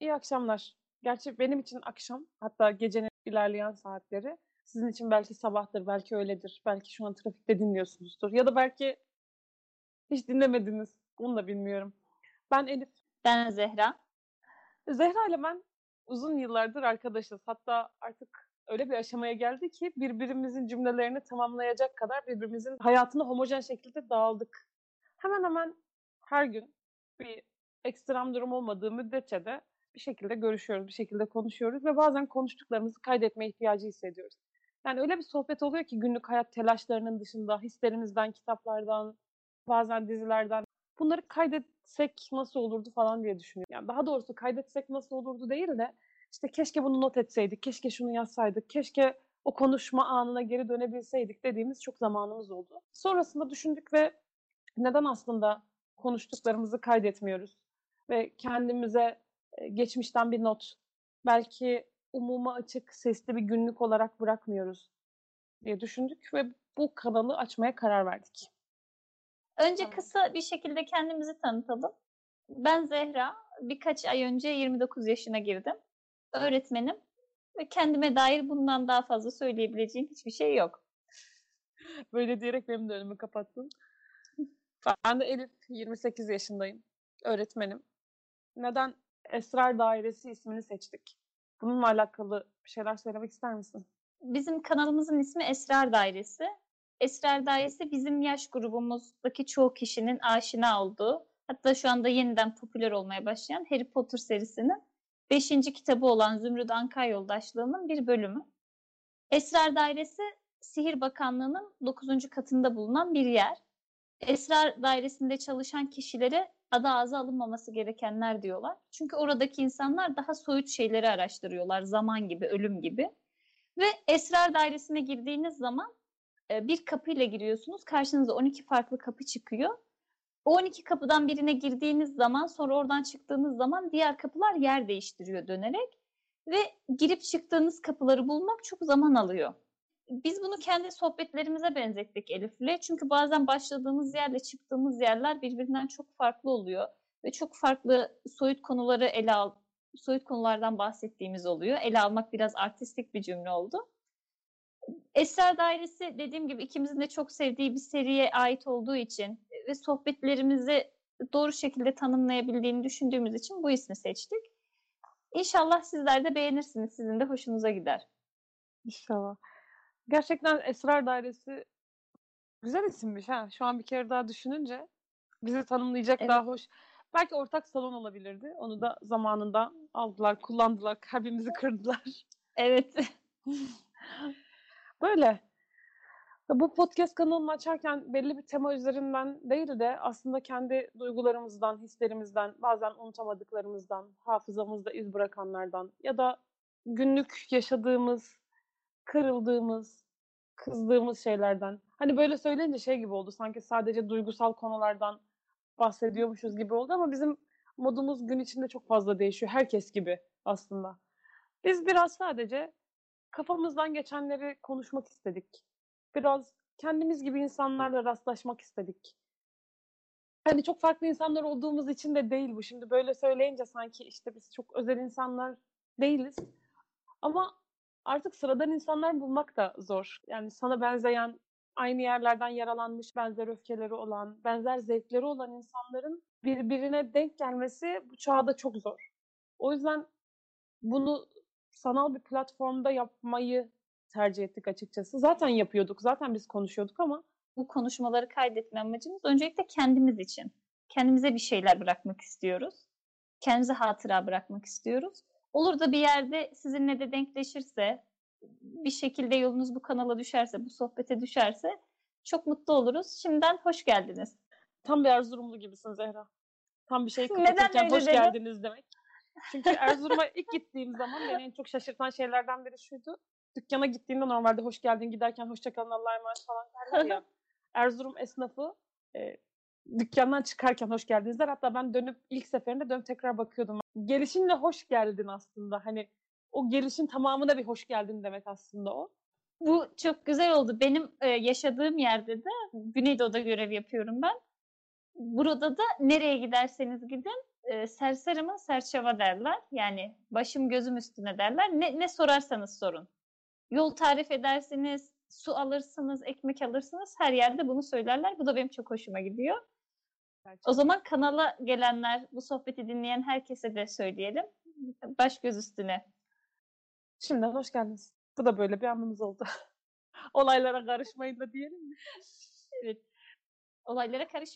İyi akşamlar. Gerçi benim için akşam, hatta gecenin ilerleyen saatleri. Sizin için belki sabahtır, belki öyledir. Belki şu an trafikte dinliyorsunuzdur. Ya da belki hiç dinlemediniz. Bunu da bilmiyorum. Ben Elif. Ben Zehra. Zehra ile ben uzun yıllardır arkadaşız. Hatta artık öyle bir aşamaya geldi ki birbirimizin cümlelerini tamamlayacak kadar birbirimizin hayatına homojen şekilde dağıldık. Hemen hemen her gün bir ekstrem durum olmadığı müddetçe de bir şekilde görüşüyoruz, bir şekilde konuşuyoruz ve bazen konuştuklarımızı kaydetme ihtiyacı hissediyoruz. Yani öyle bir sohbet oluyor ki günlük hayat telaşlarının dışında hislerimizden, kitaplardan, bazen dizilerden bunları kaydetsek nasıl olurdu falan diye düşünüyorum. Yani daha doğrusu kaydetsek nasıl olurdu değil de işte keşke bunu not etseydik, keşke şunu yazsaydık, keşke o konuşma anına geri dönebilseydik dediğimiz çok zamanımız oldu. Sonrasında düşündük ve neden aslında konuştuklarımızı kaydetmiyoruz ve kendimize geçmişten bir not, belki umuma açık sesli bir günlük olarak bırakmıyoruz diye düşündük ve bu kanalı açmaya karar verdik. Önce tamam. kısa bir şekilde kendimizi tanıtalım. Ben Zehra. Birkaç ay önce 29 yaşına girdim. Öğretmenim ve kendime dair bundan daha fazla söyleyebileceğim hiçbir şey yok. Böyle diyerek benim de önümü kapattın. Ben de Elif, 28 yaşındayım. Öğretmenim. Neden Esrar Dairesi ismini seçtik? Bununla alakalı bir şeyler söylemek ister misin? Bizim kanalımızın ismi Esrar Dairesi. Esrar Dairesi bizim yaş grubumuzdaki çoğu kişinin aşina olduğu, hatta şu anda yeniden popüler olmaya başlayan Harry Potter serisinin 5. kitabı olan Zümrüt Anka Yoldaşlığı'nın bir bölümü. Esrar Dairesi Sihir Bakanlığı'nın 9. katında bulunan bir yer. Esrar dairesinde çalışan kişilere adı ağza alınmaması gerekenler diyorlar. Çünkü oradaki insanlar daha soyut şeyleri araştırıyorlar. Zaman gibi, ölüm gibi. Ve esrar dairesine girdiğiniz zaman e, bir kapıyla giriyorsunuz. Karşınıza 12 farklı kapı çıkıyor. O 12 kapıdan birine girdiğiniz zaman sonra oradan çıktığınız zaman diğer kapılar yer değiştiriyor dönerek. Ve girip çıktığınız kapıları bulmak çok zaman alıyor. Biz bunu kendi sohbetlerimize benzettik Elif'le. Çünkü bazen başladığımız yerle çıktığımız yerler birbirinden çok farklı oluyor. Ve çok farklı soyut konuları ele al, soyut konulardan bahsettiğimiz oluyor. Ele almak biraz artistik bir cümle oldu. Esrar Dairesi dediğim gibi ikimizin de çok sevdiği bir seriye ait olduğu için ve sohbetlerimizi doğru şekilde tanımlayabildiğini düşündüğümüz için bu ismi seçtik. İnşallah sizler de beğenirsiniz. Sizin de hoşunuza gider. İnşallah. Gerçekten Esrar Dairesi güzel isimmiş ha. Şu an bir kere daha düşününce bizi tanımlayacak evet. daha hoş. Belki ortak salon olabilirdi. Onu da zamanında aldılar, kullandılar, kalbimizi kırdılar. Evet. Böyle. Bu podcast kanalını açarken belli bir tema üzerinden değil de aslında kendi duygularımızdan, hislerimizden, bazen unutamadıklarımızdan, hafızamızda iz bırakanlardan ya da günlük yaşadığımız kırıldığımız, kızdığımız şeylerden. Hani böyle söyleyince şey gibi oldu. Sanki sadece duygusal konulardan bahsediyormuşuz gibi oldu ama bizim modumuz gün içinde çok fazla değişiyor. Herkes gibi aslında. Biz biraz sadece kafamızdan geçenleri konuşmak istedik. Biraz kendimiz gibi insanlarla rastlaşmak istedik. Hani çok farklı insanlar olduğumuz için de değil bu. Şimdi böyle söyleyince sanki işte biz çok özel insanlar değiliz. Ama artık sıradan insanlar bulmak da zor. Yani sana benzeyen, aynı yerlerden yaralanmış, benzer öfkeleri olan, benzer zevkleri olan insanların birbirine denk gelmesi bu çağda çok zor. O yüzden bunu sanal bir platformda yapmayı tercih ettik açıkçası. Zaten yapıyorduk, zaten biz konuşuyorduk ama bu konuşmaları kaydetme amacımız öncelikle kendimiz için. Kendimize bir şeyler bırakmak istiyoruz. Kendimize hatıra bırakmak istiyoruz. Olur da bir yerde sizinle de denkleşirse, bir şekilde yolunuz bu kanala düşerse, bu sohbete düşerse çok mutlu oluruz. Şimdiden hoş geldiniz. Tam bir Erzurumlu gibisin Zehra. Tam bir şey kapatırken hoş dedim? geldiniz demek. Çünkü Erzurum'a ilk gittiğim zaman beni en çok şaşırtan şeylerden biri şuydu. Dükkana gittiğimde normalde hoş geldin giderken hoşça kalın Allah'a emanet falan derler ya. Erzurum esnafı e, dükkandan çıkarken hoş geldiniz der. Hatta ben dönüp ilk seferinde dönüp tekrar bakıyordum. Gelişinle hoş geldin aslında. Hani o gelişin tamamına bir hoş geldin demek aslında o. Bu çok güzel oldu. Benim e, yaşadığım yerde de Güneydoğu'da görev yapıyorum ben. Burada da nereye giderseniz gidin e, serserimin serçava derler. Yani başım gözüm üstüne derler. Ne, ne sorarsanız sorun. Yol tarif edersiniz, su alırsınız, ekmek alırsınız. Her yerde bunu söylerler. Bu da benim çok hoşuma gidiyor. O zaman kanala gelenler, bu sohbeti dinleyen herkese de söyleyelim. Baş göz üstüne. Şimdiden hoş geldiniz. Bu da böyle bir anımız oldu. Olaylara karışmayın da diyelim mi? Evet. Olaylara karışma.